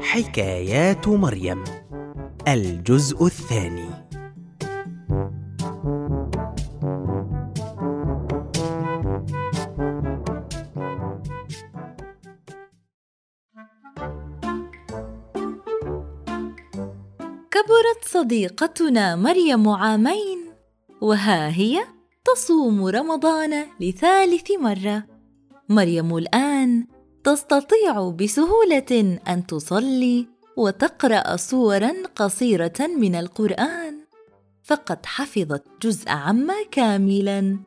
حكايات مريم الجزء الثاني. كبرت صديقتنا مريم عامين وها هي؟ تصوم رمضان لثالث مرة. مريم الآن تستطيع بسهولة أن تصلي وتقرأ سورا قصيرة من القرآن. فقد حفظت جزء عما كاملا.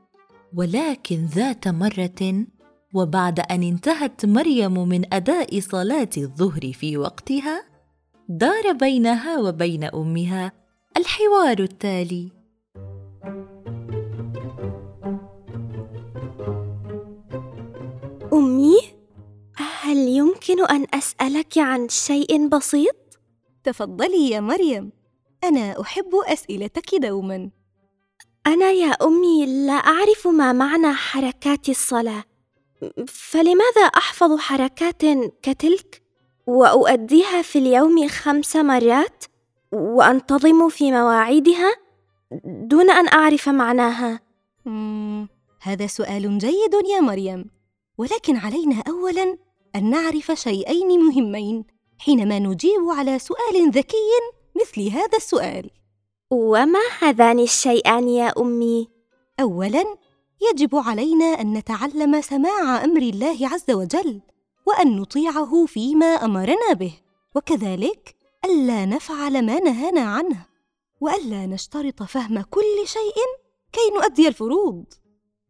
ولكن ذات مرة وبعد أن انتهت مريم من أداء صلاة الظهر في وقتها دار بينها وبين أمها الحوار التالي. أن أسألك عن شيء بسيط؟ تفضلي يا مريم. أنا أحب أسئلتك دوما. أنا يا أمي لا أعرف ما معنى حركات الصلاة. فلماذا أحفظ حركات كتلك؟ وأؤديها في اليوم خمس مرات؟ وأنتظم في مواعيدها؟ دون أن أعرف معناها. هذا سؤال جيد يا مريم. ولكن علينا اولا أن نعرف شيئين مهمين حينما نجيب على سؤال ذكي مثل هذا السؤال. وما هذان الشيئان يا أمي؟ اولا يجب علينا أن نتعلم سماع أمر الله عز وجل وأن نطيعه فيما أمرنا به وكذلك ألا نفعل ما نهانا عنه وألا نشترط فهم كل شيء كي نؤدي الفروض.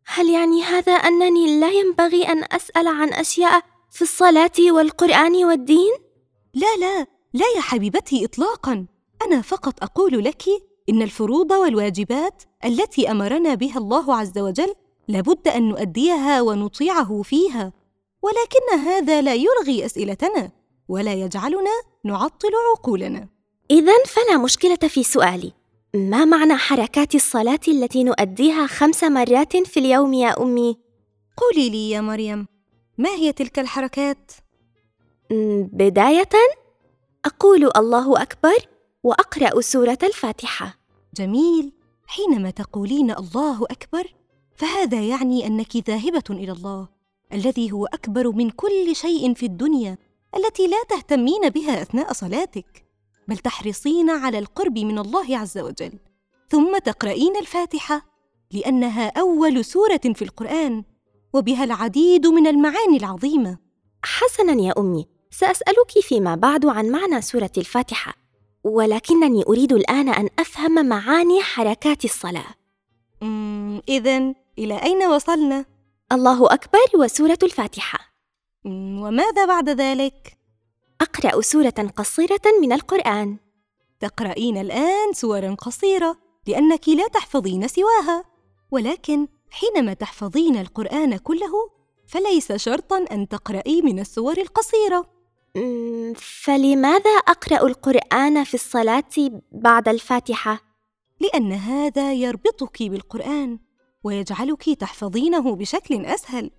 هل يعني هذا أنني لا ينبغي أن أسأل عن أشياء في الصلاة والقرآن والدين؟ لا لا لا يا حبيبتي اطلاقا. أنا فقط أقول لك إن الفروض والواجبات التي أمرنا بها الله عز وجل لابد أن نؤديها ونطيعه فيها. ولكن هذا لا يلغي أسئلتنا ولا يجعلنا نعطل عقولنا. اذا فلا مشكلة في سؤالي. ما معنى حركات الصلاة التي نؤديها خمس مرات في اليوم يا أمي؟ قولي لي يا مريم. ما هي تلك الحركات؟ م، بداية أقول الله أكبر وأقرأ سورة الفاتحة. جميل. حينما تقولين الله أكبر فهذا يعني أنك ذاهبة إلى الله الذي هو أكبر من كل شيء في الدنيا التي لا تهتمين بها أثناء صلاتك بل تحرصين على القرب من الله عز وجل. ثم تقرأين الفاتحة لأنها أول سورة في القرآن. وبها العديد من المعاني العظيمة حسنا يا أمي سأسألك فيما بعد عن معنى سورة الفاتحة ولكنني أريد الآن أن أفهم معاني حركات الصلاة إذا إلى أين وصلنا؟ الله أكبر وسورة الفاتحة مم، وماذا بعد ذلك؟ أقرأ سورة قصيرة من القرآن تقرأين الآن سورا قصيرة لأنك لا تحفظين سواها ولكن حينما تحفظين القرآن كله فليس شرطا أن تقرأي من السور القصيرة. فلماذا أقرأ القرآن في الصلاة بعد الفاتحة؟ لأن هذا يربطك بالقرآن ويجعلك تحفظينه بشكل أسهل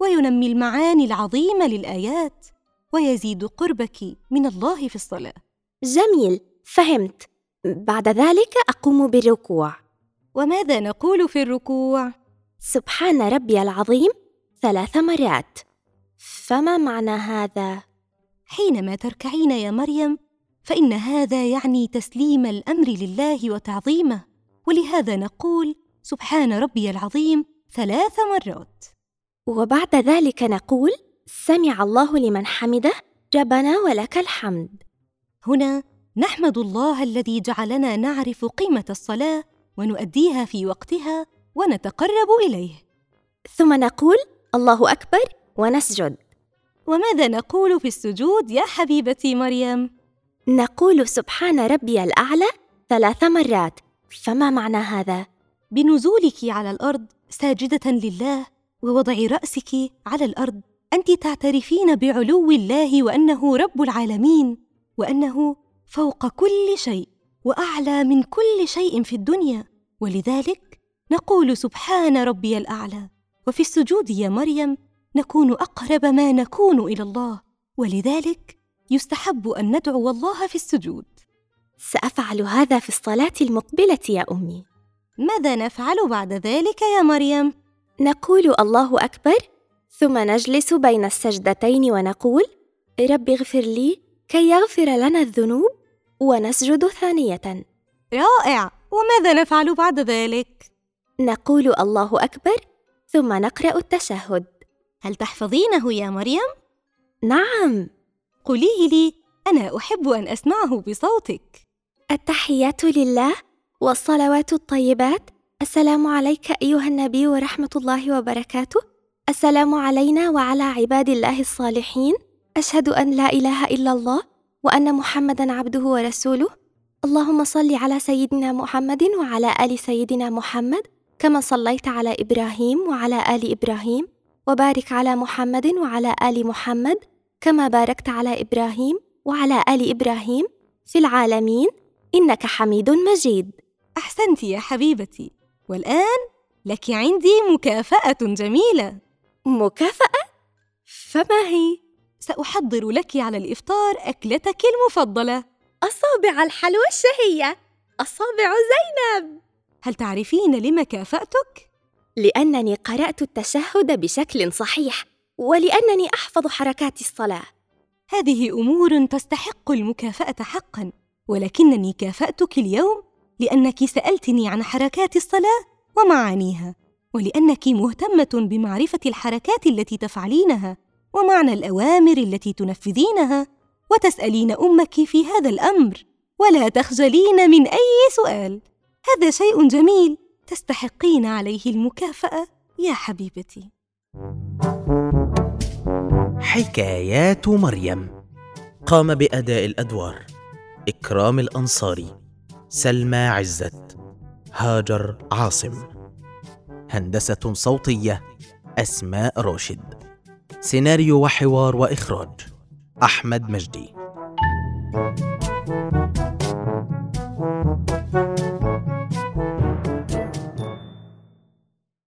وينمي المعاني العظيمة للآيات ويزيد قربك من الله في الصلاة. جميل فهمت. بعد ذلك أقوم بالركوع. وماذا نقول في الركوع؟ سبحان ربي العظيم ثلاث مرات. فما معنى هذا؟ حينما تركعين يا مريم فإن هذا يعني تسليم الأمر لله وتعظيمه. ولهذا نقول سبحان ربي العظيم ثلاث مرات. وبعد ذلك نقول سمع الله لمن حمده ربنا ولك الحمد. هنا نحمد الله الذي جعلنا نعرف قيمة الصلاة ونؤديها في وقتها ونتقرب إليه. ثم نقول الله أكبر ونسجد. وماذا نقول في السجود يا حبيبتي مريم؟ نقول سبحان ربي الأعلى ثلاث مرات. فما معنى هذا؟ بنزولك على الأرض ساجدة لله ووضع رأسك على الأرض. أنت تعترفين بعلو الله وأنه رب العالمين وأنه فوق كل شيء وأعلى من كل شيء في الدنيا. ولذلك نقول سبحان ربي الأعلى. وفي السجود يا مريم نكون أقرب ما نكون إلى الله. ولذلك يستحب أن ندعو الله في السجود. سأفعل هذا في الصلاة المقبلة يا أمي. ماذا نفعل بعد ذلك يا مريم؟ نقول الله أكبر ثم نجلس بين السجدتين ونقول رب اغفر لي كي يغفر لنا الذنوب ونسجد ثانية. رائع! وماذا نفعل بعد ذلك؟ نقول الله أكبر ثم نقرأ التشهد. هل تحفظينه يا مريم؟ نعم. قوليه لي أنا أحب أن أسمعه بصوتك. التحيات لله والصلوات الطيبات. السلام عليك أيها النبي ورحمة الله وبركاته. السلام علينا وعلى عباد الله الصالحين. أشهد أن لا إله إلا الله وأن محمدا عبده ورسوله. اللهم صل على سيدنا محمد وعلى آل سيدنا محمد. كما صليت على إبراهيم وعلى آل إبراهيم وبارك على محمد وعلى آل محمد كما باركت على إبراهيم وعلى آل إبراهيم في العالمين إنك حميد مجيد. أحسنت يا حبيبتي. والآن لك عندي مكافأة جميلة. مكافأة؟ فما هي؟ سأحضر لك على الإفطار أكلتك المفضلة. أصابع الحلوى الشهية. أصابع زينب. هل تعرفين لم كافأتك؟ لأنني قرأت التشهد بشكل صحيح ولأنني أحفظ حركات الصلاة. هذه أمور تستحق المكافأة حقا ولكنني كافأتك اليوم لأنك سألتني عن حركات الصلاة ومعانيها ولأنك مهتمة بمعرفة الحركات التي تفعلينها ومعنى الأوامر التي تنفذينها وتسألين أمك في هذا الأمر ولا تخجلين من أي سؤال. هذا شيء جميل. تستحقين عليه المكافأة يا حبيبتي. حكايات مريم. قام بأداء الأدوار. إكرام الأنصاري. سلمى عزت. هاجر عاصم. هندسة صوتية. أسماء راشد. سيناريو وحوار وإخراج. أحمد مجدي.